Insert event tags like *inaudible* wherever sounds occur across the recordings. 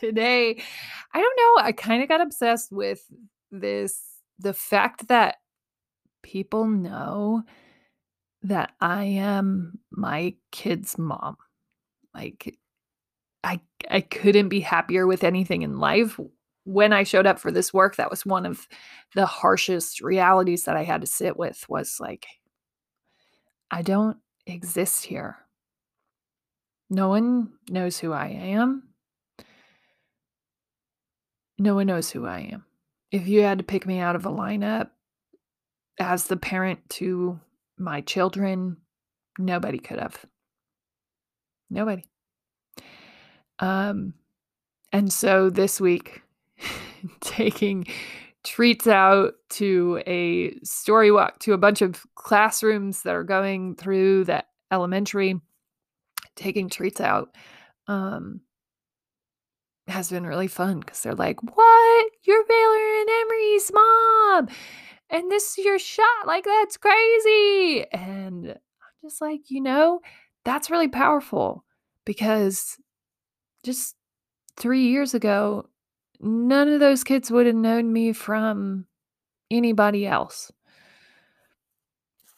today, I don't know, I kind of got obsessed with this the fact that people know that I am my kid's mom. Like I I couldn't be happier with anything in life. When I showed up for this work, that was one of the harshest realities that I had to sit with was like I don't exist here. No one knows who I am. No one knows who I am. If you had to pick me out of a lineup as the parent to my children, nobody could have. Nobody. Um, and so this week, *laughs* taking treats out to a story walk to a bunch of classrooms that are going through the elementary taking treats out um, has been really fun because they're like, What? You're Baylor and Emery's mom. And this is your shot. Like, that's crazy. And I'm just like, you know, that's really powerful because just three years ago, none of those kids would have known me from anybody else.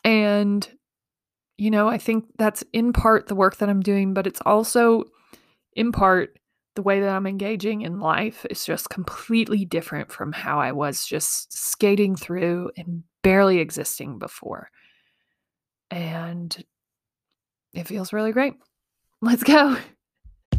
And you know, I think that's in part the work that I'm doing, but it's also in part the way that I'm engaging in life is just completely different from how I was just skating through and barely existing before. And it feels really great. Let's go. *laughs*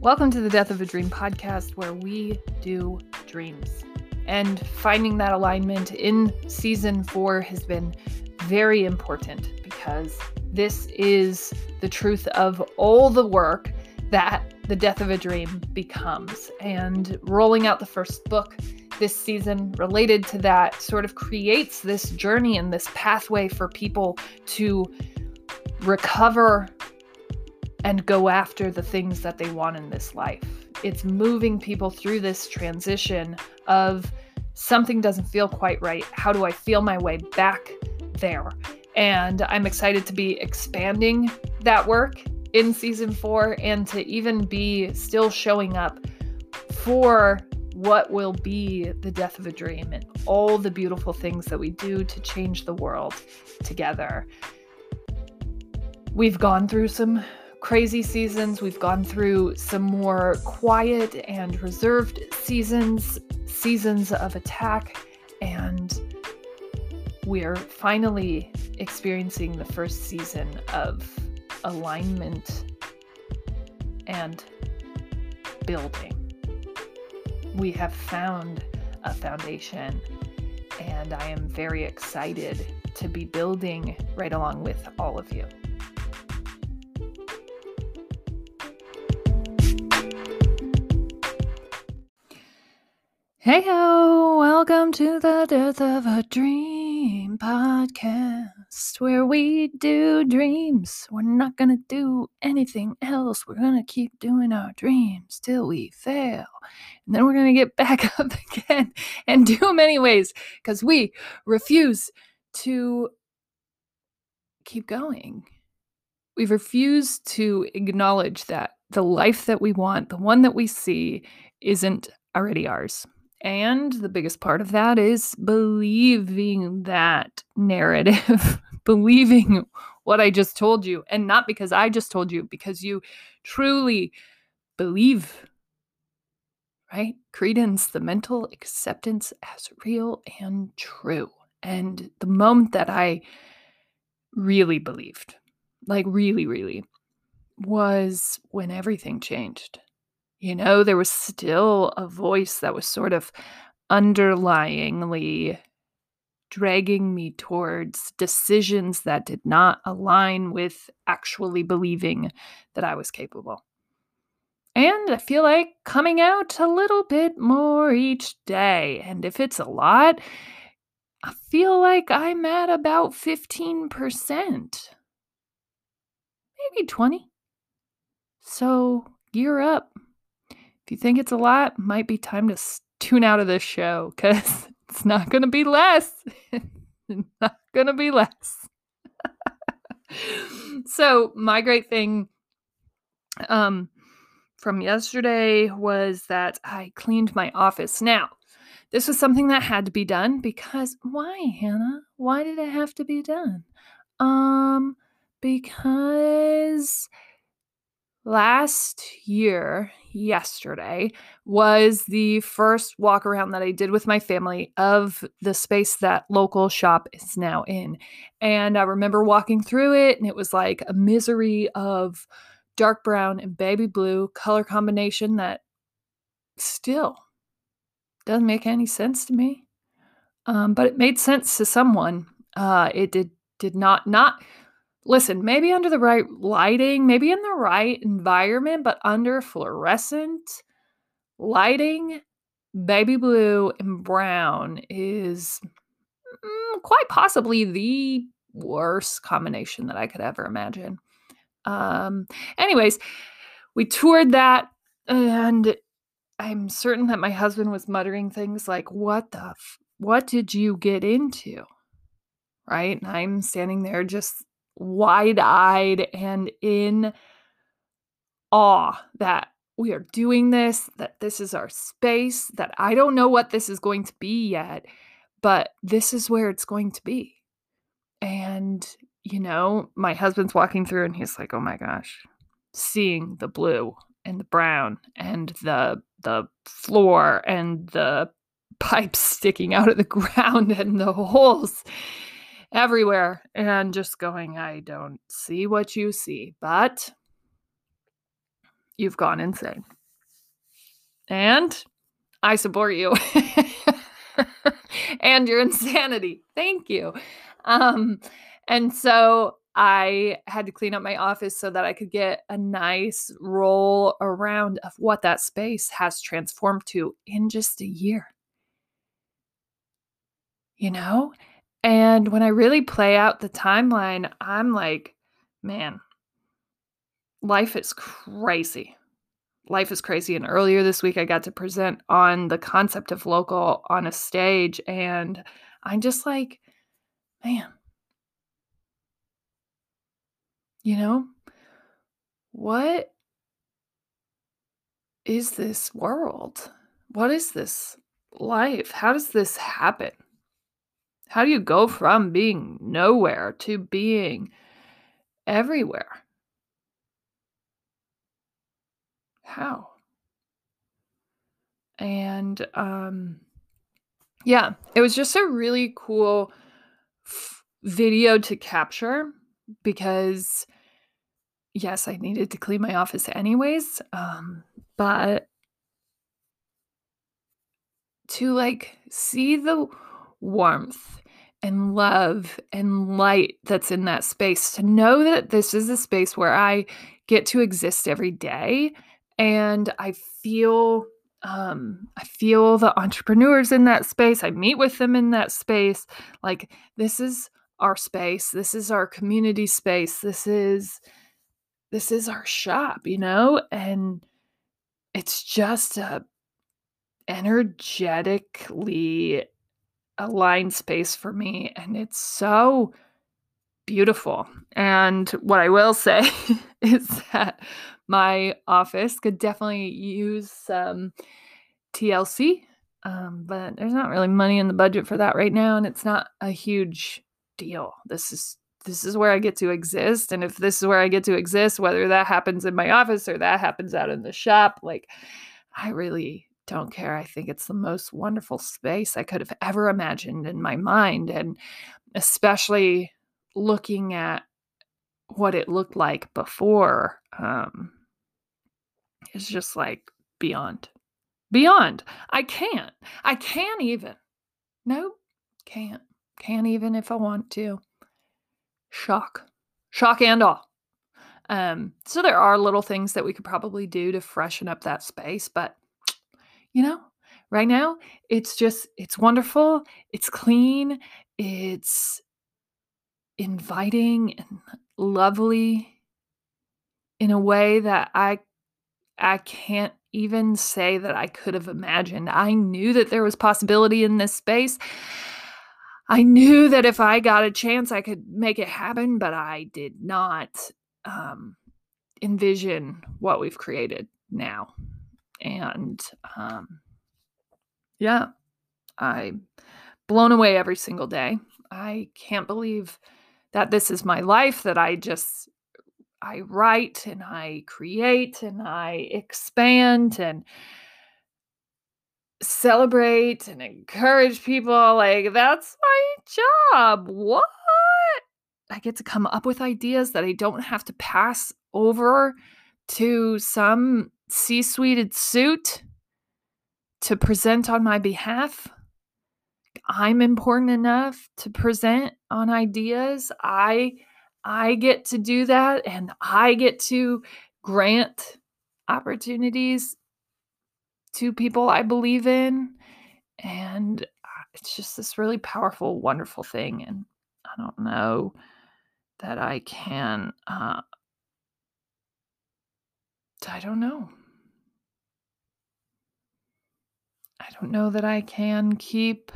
Welcome to the Death of a Dream podcast, where we do dreams. And finding that alignment in season four has been very important because this is the truth of all the work that the death of a dream becomes. And rolling out the first book this season related to that sort of creates this journey and this pathway for people to recover and go after the things that they want in this life it's moving people through this transition of something doesn't feel quite right. How do I feel my way back there? And I'm excited to be expanding that work in season four and to even be still showing up for what will be the death of a dream and all the beautiful things that we do to change the world together. We've gone through some crazy seasons. We've gone through some more quiet and reserved seasons, seasons of attack, and we're finally experiencing the first season of alignment and building. We have found a foundation, and I am very excited to be building right along with all of you. Hey ho, welcome to the Death of a Dream podcast where we do dreams. We're not gonna do anything else. We're gonna keep doing our dreams till we fail. And then we're gonna get back *laughs* up again and do them anyways because we refuse to keep going. We refuse to acknowledge that the life that we want, the one that we see, isn't already ours. And the biggest part of that is believing that narrative, *laughs* believing what I just told you. And not because I just told you, because you truly believe, right? Credence, the mental acceptance as real and true. And the moment that I really believed, like really, really, was when everything changed. You know, there was still a voice that was sort of underlyingly dragging me towards decisions that did not align with actually believing that I was capable. And I feel like coming out a little bit more each day. And if it's a lot, I feel like I'm at about 15%, maybe 20. So gear up. If you think it's a lot, might be time to tune out of this show because *laughs* it's not going to be less. *laughs* not going to be less. *laughs* so my great thing um from yesterday was that I cleaned my office. Now, this was something that had to be done because why, Hannah? Why did it have to be done? Um because last year, yesterday, was the first walk around that I did with my family of the space that local shop is now in. And I remember walking through it, and it was like a misery of dark brown and baby blue color combination that still doesn't make any sense to me. Um, but it made sense to someone. Uh, it did did not not listen, maybe under the right lighting, maybe in the right environment, but under fluorescent lighting, baby blue and brown is mm, quite possibly the worst combination that I could ever imagine. Um, anyways, we toured that, and I'm certain that my husband was muttering things like, What the, f- what did you get into? Right. And I'm standing there just wide eyed and in awe that we are doing this, that this is our space, that I don't know what this is going to be yet, but this is where it's going to be. And, you know, my husband's walking through and he's like, oh my gosh, seeing the blue and the brown and the the floor and the *laughs* pipes sticking out of the *laughs* ground and the holes everywhere and just going, I don't see what you see, but you've gone insane. And I support you *laughs* and your insanity. Thank you. Um, and so I had to clean up my office so that I could get a nice roll around of what that space has transformed to in just a year. You know? And when I really play out the timeline, I'm like, man, life is crazy. Life is crazy. And earlier this week, I got to present on the concept of local on a stage. And I'm just like, man, you know, what is this world? What is this life? How does this happen? How do you go from being nowhere to being everywhere? How? And um yeah, it was just a really cool f- video to capture because yes, I needed to clean my office anyways, um but to like see the warmth and love and light that's in that space to know that this is a space where I get to exist every day and I feel um I feel the entrepreneurs in that space. I meet with them in that space. Like this is our space. This is our community space. This is this is our shop, you know? And it's just a energetically aligned space for me and it's so beautiful. And what I will say *laughs* is that my office could definitely use some TLC, um, but there's not really money in the budget for that right now, and it's not a huge deal. This is this is where I get to exist, and if this is where I get to exist, whether that happens in my office or that happens out in the shop, like I really don't care. I think it's the most wonderful space I could have ever imagined in my mind. And especially looking at what it looked like before um, just like beyond. Beyond. I can't. I can't even. Nope. Can't. Can't even if I want to. Shock. Shock and awe. Um, so there are little things that we could probably do to freshen up that space, but you know, right now it's just it's wonderful, it's clean, it's inviting and lovely in a way that I I can't even say that I could have imagined. I knew that there was possibility in this space. I knew that if I got a chance, I could make it happen, but I did not um, envision what we've created now. And um, yeah, I'm blown away every single day. I can't believe that this is my life, that I just I write and I create and I expand and celebrate and encourage people. Like, that's my job. What? I get to come up with ideas that I don't have to pass over to some C suited suit to present on my behalf. I'm important enough to present on ideas. I I get to do that and I get to grant opportunities to people I believe in. And uh, it's just this really powerful, wonderful thing. And I don't know that I can, uh, I don't know. I don't know that I can keep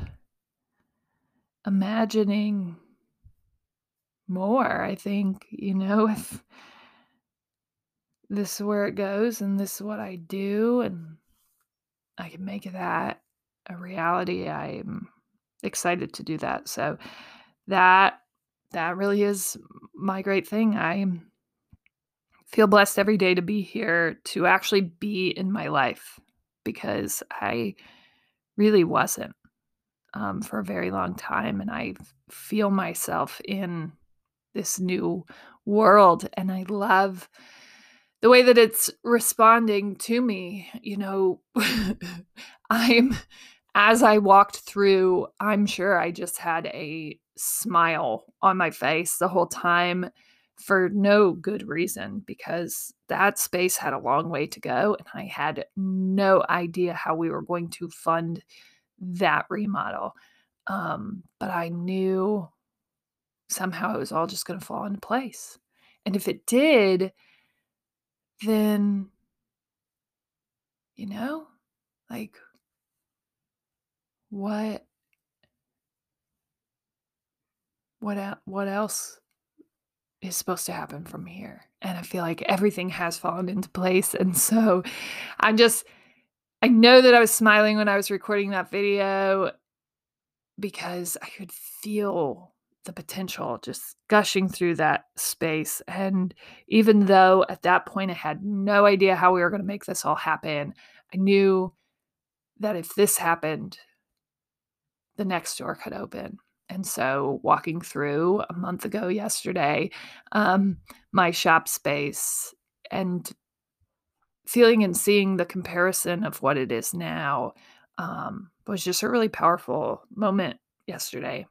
imagining more. I think, you know, *laughs* if this is where it goes and this is what I do and I can make that a reality, I'm excited to do that. So that that really is my great thing. I feel blessed every day to be here to actually be in my life because I really wasn't um, for a very long time. And I feel myself in this new world. And I love the way that it's responding to me. You know, *laughs* I'm, as I walked through, I'm sure I just had a smile on my face the whole time for no good reason because that space had a long way to go and I had no idea how we were going to fund that remodel. Um, but I knew somehow it was all just going to fall into place. And if it did, then, you know, like, what what what else is supposed to happen from here and i feel like everything has fallen into place and so i'm just i know that i was smiling when i was recording that video because i could feel the potential just gushing through that space. And even though at that point I had no idea how we were going to make this all happen, I knew that if this happened, the next door could open. And so, walking through a month ago yesterday, um, my shop space and feeling and seeing the comparison of what it is now um, was just a really powerful moment yesterday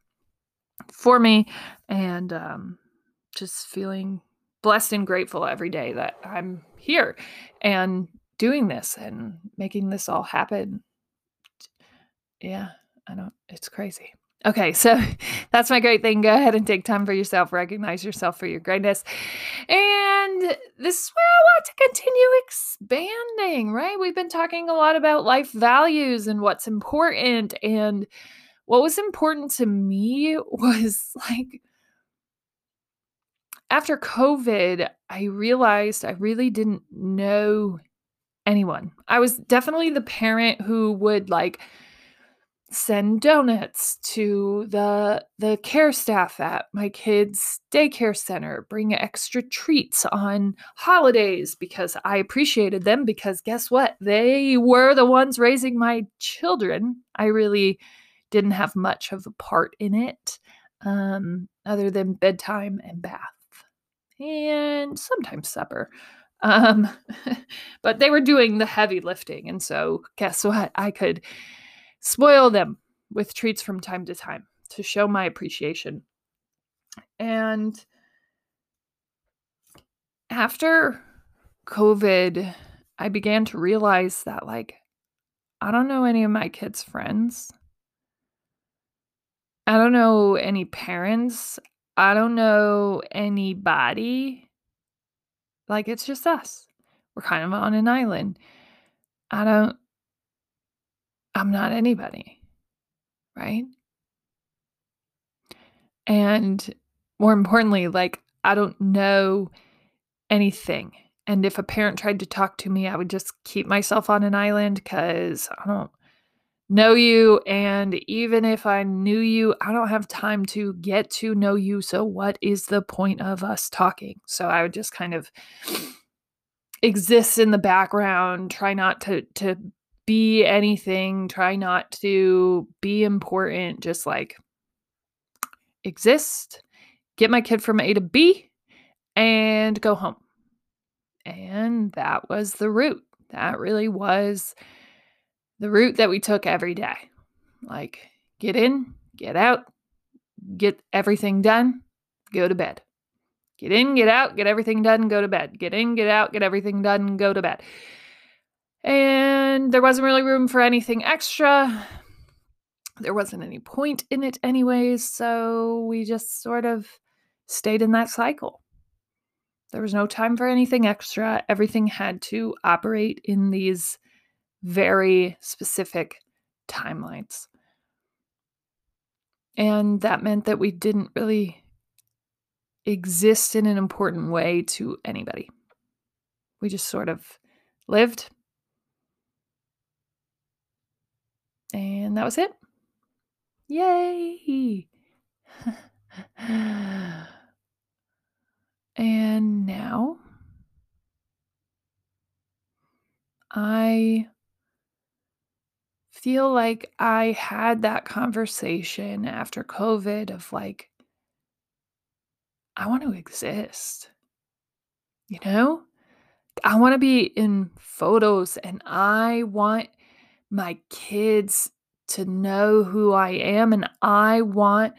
for me and um, just feeling blessed and grateful every day that I'm here and doing this and making this all happen. Yeah, I don't, it's crazy. Okay, so *laughs* that's my great thing. Go ahead and take time for yourself, recognize yourself for your greatness. And this is where I want to continue expanding, right? We've been talking a lot about life values and what's important and what was important to me *laughs* was like after COVID, I realized I really didn't know anyone. I was definitely the parent who would like send donuts to the the care staff at my kids daycare center bring extra treats on holidays because i appreciated them because guess what they were the ones raising my children i really didn't have much of a part in it um, other than bedtime and bath and sometimes supper. Um, *laughs* but they were doing the heavy lifting. And so, guess what? I could spoil them with treats from time to time to show my appreciation. And after COVID, I began to realize that, like, I don't know any of my kids' friends. I don't know any parents. I don't know anybody. Like, it's just us. We're kind of on an island. I don't, I'm not anybody, right? And more importantly, like, I don't know anything. And if a parent tried to talk to me, I would just keep myself on an island because I don't know you. And even if I knew you, I don't have time to get to know you. So, what is the point of us talking? So, I would just kind of exist in the background, try not to, to, be anything, try not to be important, just like exist, get my kid from A to B, and go home. And that was the route. That really was the route that we took every day. Like, get in, get out, get everything done, go to bed. Get in, get out, get everything done, go to bed. Get in, get out, get everything done, go to bed. And there wasn't really room for anything extra. There wasn't any point in it, anyways. So we just sort of stayed in that cycle. There was no time for anything extra. Everything had to operate in these very specific timelines. And that meant that we didn't really exist in an important way to anybody. We just sort of lived. And that was it. Yay! *sighs* and now I feel like I had that conversation after COVID of like, I want to exist. You know? I want to be in photos and I want my kids to know who I am and I want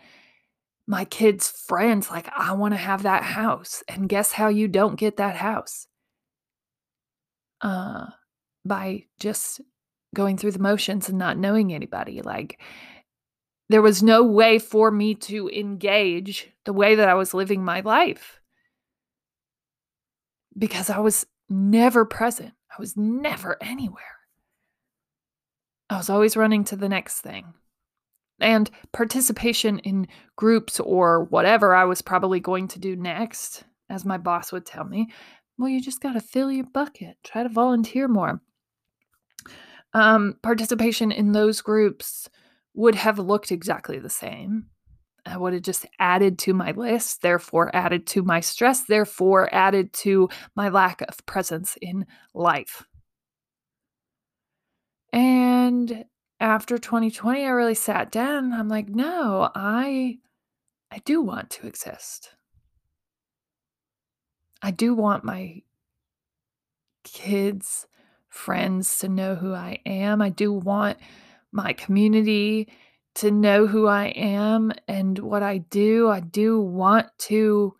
my kids' friends. Like, I want to have that house. And guess how you don't get that house? Uh, by just going through the motions and not knowing anybody. Like, there was no way for me to engage the way that I was living my life because I was never present. I was never anywhere. I was always running to the next thing. And participation in groups or whatever I was probably going to do next, as my boss would tell me, well, you just got to fill your bucket, try to volunteer more um, participation in those groups would have looked exactly the same. I would have just added to my list, therefore, added to my stress, therefore, added to my lack of presence in life. And after 2020, I really sat down. I'm like, no, I I do want to exist. I do want my kids friends to know who I am. I do want my community to know who I am and what I do. I do want to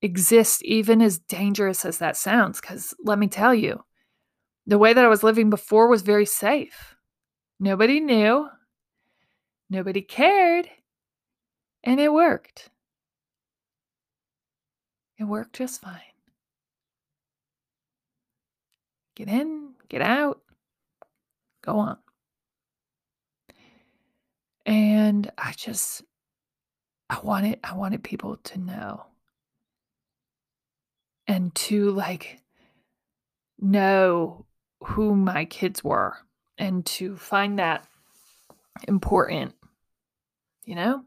exist, even as dangerous as that sounds. Because let me tell you, the way that I was living before was very safe. Nobody knew, nobody cared, and it worked. It worked just fine. Get in, get out, go on. And I just I wanted I wanted people to know and to like know who my kids were and to find that important, you know?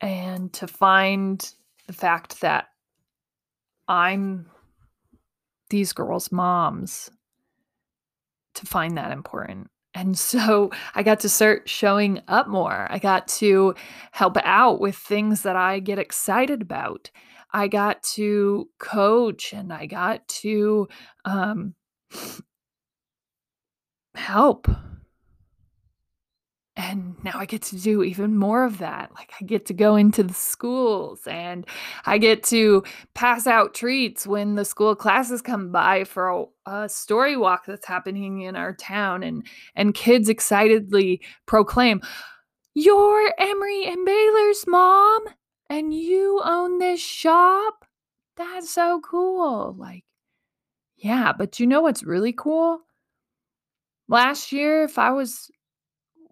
And to find the fact that I'm these girls' moms to find that important. And *laughs* so I got to start showing up more. I got to help out with things that I get excited about. I got to coach and I got to um, help and now I get to do even more of that. Like I get to go into the schools and I get to pass out treats when the school classes come by for a, a, story walk that's happening in our town and and kids excitedly proclaim, "You're Emery and Baylor's mom and you own this shop?" That's so cool. Like yeah, but you know what's really cool? Last year if I was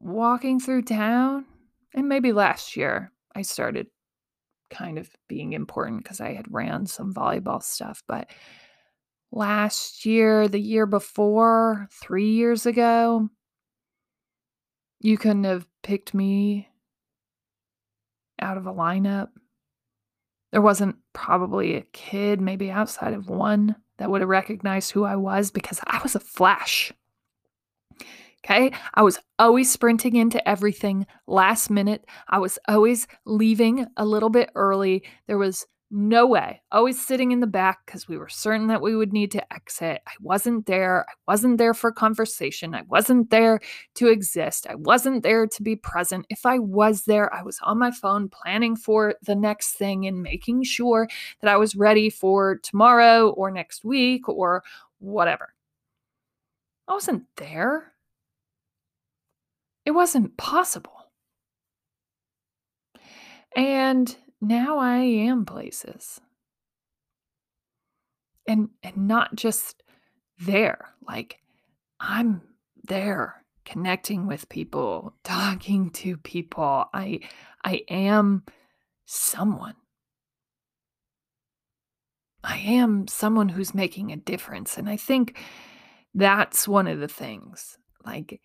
walking through town and maybe last year I started kind of being important because I had ran some volleyball stuff. But last year, the year before, three years ago, you couldn't have picked me out of a lineup. There wasn't probably a kid, maybe outside of one, that would have recognized who I was because I was a flash. Okay. I was always sprinting into everything last minute. I was always leaving a little bit early. There was no way. Always sitting in the back because we were certain that we would need to exit. I wasn't there. I wasn't there for conversation. I wasn't there to exist. I wasn't there to be present. If I was there, I was on my phone planning for the next thing and making sure that I was ready for tomorrow or next week or whatever. I wasn't there. It wasn't possible. And now I am places. And and not just there, like I'm there connecting with people, *laughs* talking to people. I I am someone. I am someone who's making a difference and I think that's one of the things. Like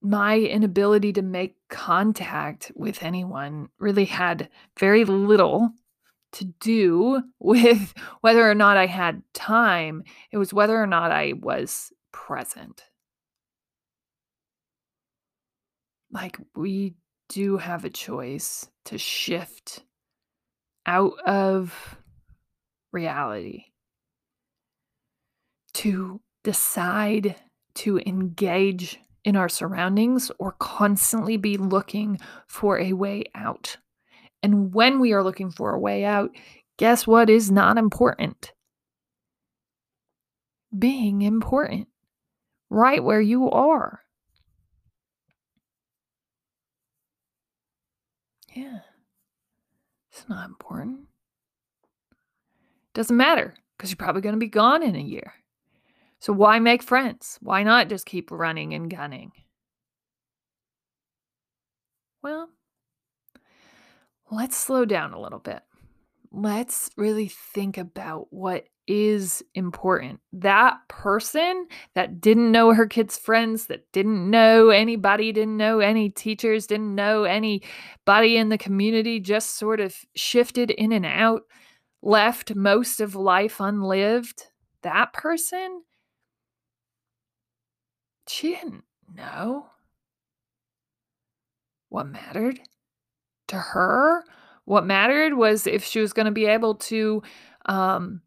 my inability to make contact with anyone really had very little to do *laughs* with whether or not I had time. It was whether or not I was present. Like, we do have a choice to shift out of reality, to decide to engage in our surroundings or constantly be looking for a way out. And when we are looking for a way out, guess what is not important? Being important right where you are. Yeah, it's not important. Doesn't matter because you're probably going to be gone in a year. So why make friends? Why not just keep running and gunning? Well, let's slow down a little bit. Let's really think about what is important. That person that didn't know her kids' friends, that didn't know anybody, didn't know any teachers, didn't know anybody in the community, just sort of shifted in and out, left most of life unlived. That person she didn't know what mattered to her. What mattered was if she was going to be able to um,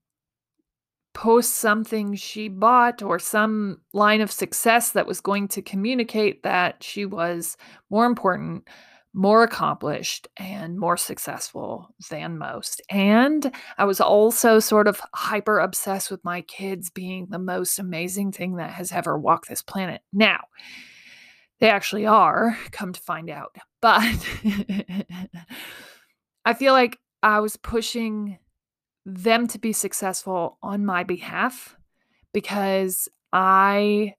post something she bought or some line of success that was going to communicate that she was more important more accomplished and more successful than most. And I was also sort of hyper obsessed with my kids being the most amazing thing that has ever walked this planet. Now, they actually are, come to find out. *laughs* But I feel like I was pushing them to be successful on my behalf because I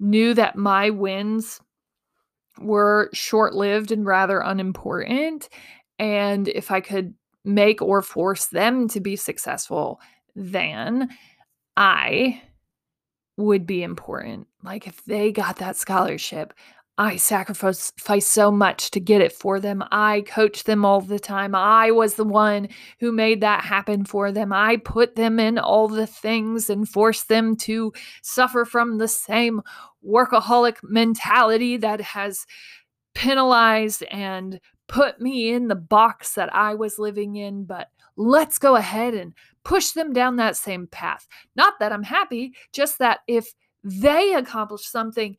knew that my wins were short lived and rather unimportant. And if I could make or force them to be successful, then I would be important. Like if they got that scholarship, I sacrificed so much to get it for them. I coached them all the time. I was the one who made that happen for them. I put them in all the things and forced them to suffer from the same workaholic mentality that has penalized and put me in the box that I was living in. But let's go ahead and push them down that same path. Not that I'm happy, just that if they accomplish something,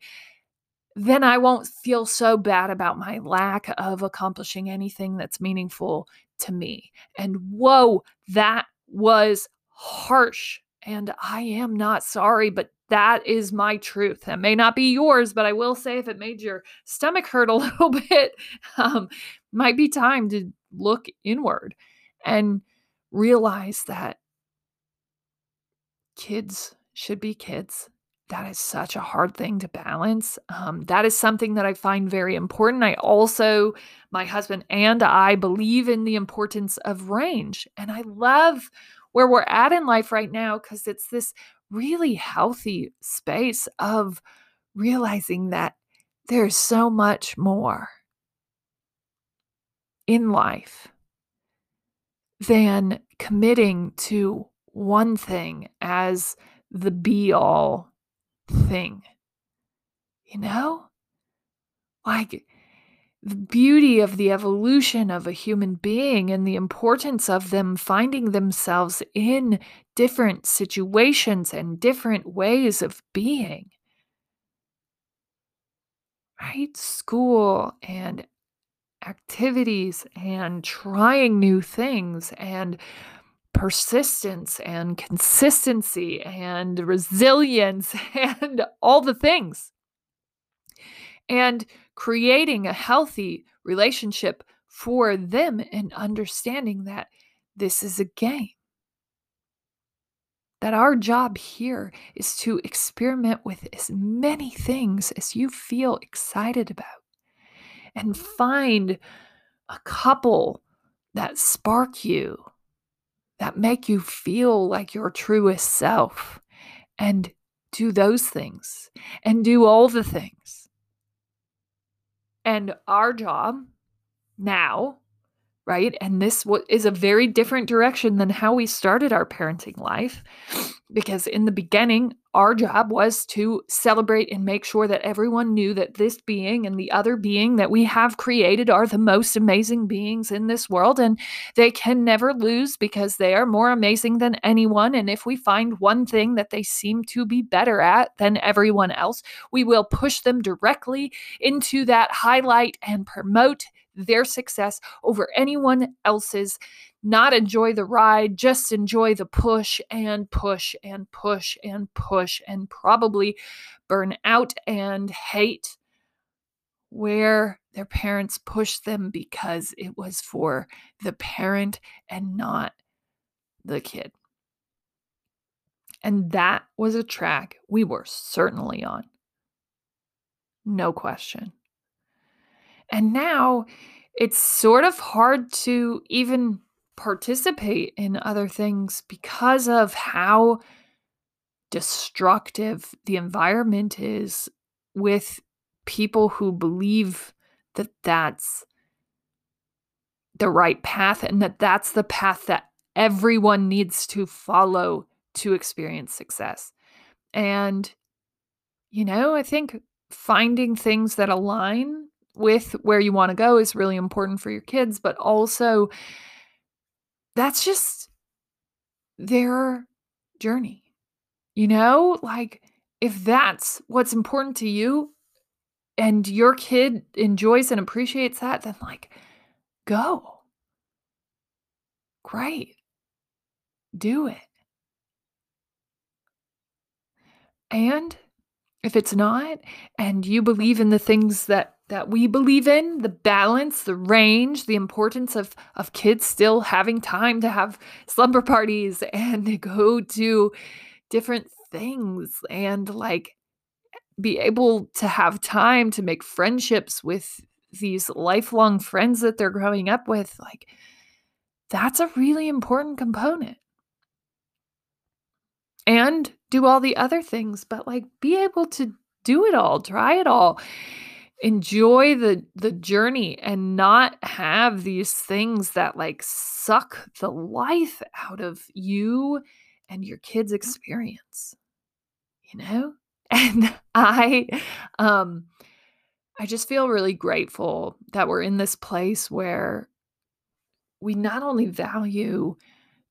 then I won't feel so bad about my lack of accomplishing anything that's meaningful to me. And whoa, that was harsh. And I am not sorry, but that is my truth. That may not be yours, but I will say if it made your stomach hurt a *laughs* little bit, um, might be time to look inward and realize that kids should be kids that is such a hard thing to balance. Um, that is something that I find very important. I also, my husband and I believe in the importance of range. And I love where we're at in life right now because it's this really healthy space of realizing that there's so much more in life than committing to one thing as the be all thing. You know? Like the beauty of the evolution of a human being and the importance of them finding themselves in different situations and different ways of being. Right? School and activities and trying new things and persistence and consistency and resilience *laughs* and all the things. And creating a healthy relationship for them and understanding that this is a game. That our job here is to experiment with as many things as you feel excited about and find a couple that spark you, that make you feel like your truest self, and do those things and do all the things. And our job now right? And this is a very different direction than how we started our parenting life. Because in the beginning, our job was to celebrate and make sure that everyone knew that this being and the other being that we have created are the most amazing beings in this world. And they can never lose because they are more amazing than anyone. And if we find one thing that they seem to be better at than everyone else, we will push them directly into that highlight and promote their success over anyone else's. Not enjoy the ride, just enjoy the push and push and push and push and probably burn out and hate where their parents pushed them because it was for the parent and not the kid. And that was a track we were certainly on. No question. And now it's sort of hard to even participate in other things because of how destructive the environment is with people who believe that that's the right path and that that's the path that everyone needs to follow to experience success. And, you know, I think finding things that align with where you want to go is really important for your kids, but also that's just their journey. You know, like if that's what's important to you and your kid enjoys and appreciates that, then like go. Great. Do it. And if it's not, and you believe in the things that that we believe in the balance the range the importance of of kids still having time to have slumber parties *laughs* and go to different things and like be able to have time to make friendships with these lifelong friends that they're growing up with like that's a really important component. And do all the other things but like be able to do it all try it all enjoy the the journey and not have these things that like suck the life out of you and your kids experience you know? *laughs* And i um i just feel really grateful that we're in this place where we not only value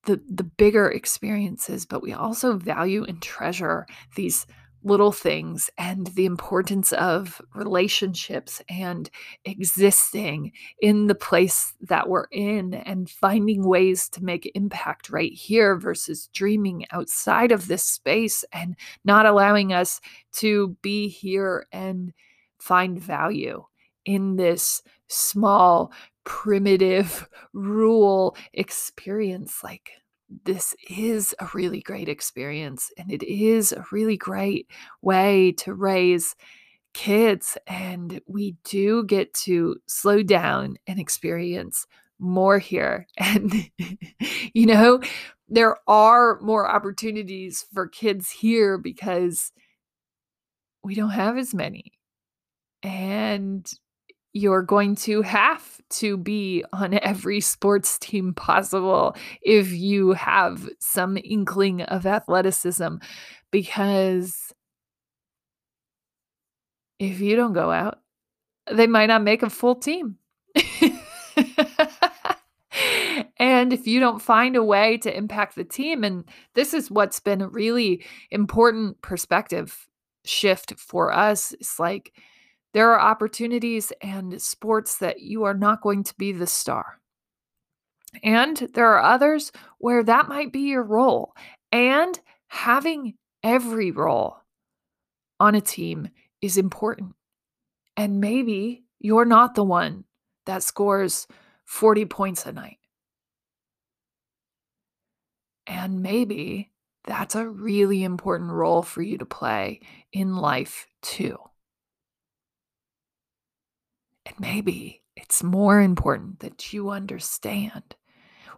the the bigger experiences but we also value and treasure these little things and the importance of relationships and existing in the place that we're in and finding ways to make impact right here versus dreaming outside of this space and not allowing us to be here and find value in this small primitive *laughs* rural experience. Like this is a really great experience and it is a really great way to raise kids. And we do get to slow down and experience more here. *laughs* And, you know, there are more opportunities for kids here because we don't have as many. And you're going to have to be on *laughs* every sports team possible if you have some inkling of athleticism because if you don't go out, they might not make a full team. *laughs* and if you don't find a way to impact the team, and this is what's been a really important perspective shift for us, it's like there are opportunities and sports that you are not going to be the star. And there are others where that might be your role. And having every role on a team is important. And maybe you're not the one that scores 40 points a night. And maybe that's a really important role for you to play in life too. And maybe it's more important that you understand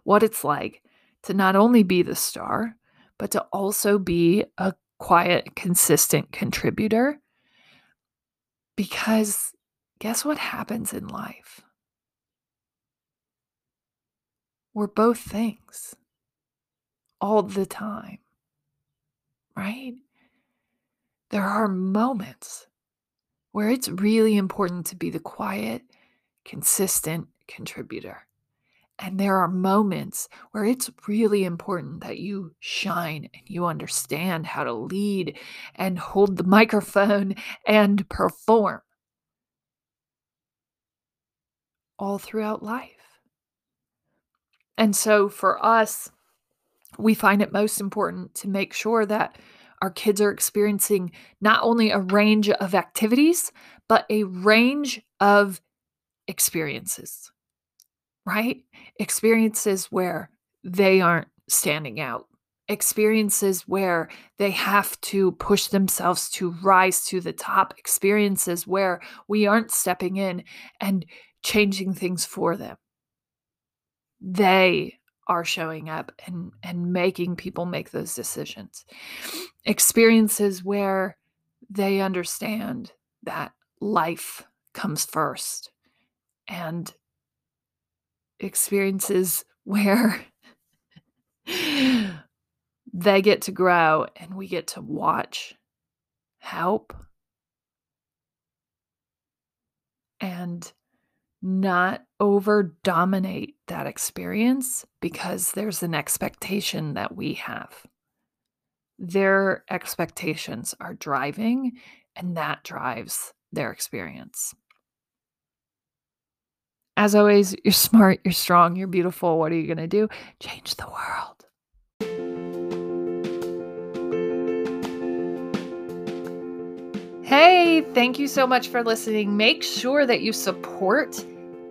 what it's like to not only be the star, but to also be a quiet, consistent contributor because guess what happens in life? We're both things all the time, right? There are moments where it's really important to be the quiet, consistent contributor. And there are moments where it's really important that you shine and you understand how to lead and hold the microphone and perform all throughout life. And so for us, we find it most important to make sure that our kids are experiencing not only a range of activities, but a range of experiences right? Experiences where they aren't standing out, experiences where they have to push themselves to rise to the top, experiences where we aren't stepping in and changing things for them. They are showing up and and making people make those decisions. Experiences where they understand that life comes first and experiences *laughs* where they get to grow and we get to watch, help, and not over dominate that experience because there's an expectation that we have. Their expectations are driving, and that drives their experience. As always, you're smart, you're strong, you're beautiful. What are you going to do? Change the world. Hey, thank you so much for listening. Make sure that you support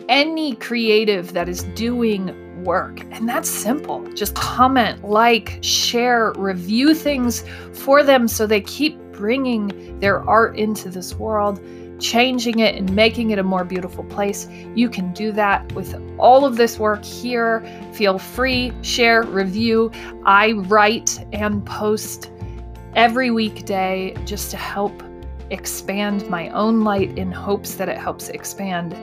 any creative that is doing work. And that's simple. Just comment, like, share, review things for them so they keep bringing their art into this world changing it and making it a more beautiful place. You can do that with all of this work here. Feel free, share, review. I write and post every weekday just to help expand my own light in hopes that it helps expand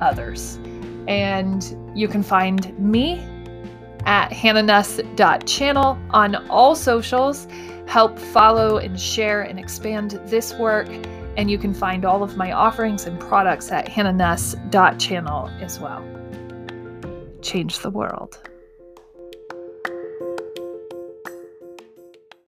others. And you can find me at hannahnuss.channel on all socials. Help follow and share and expand this work and you can find all of my offerings and products at hannahnuss.channel as well. Change the world.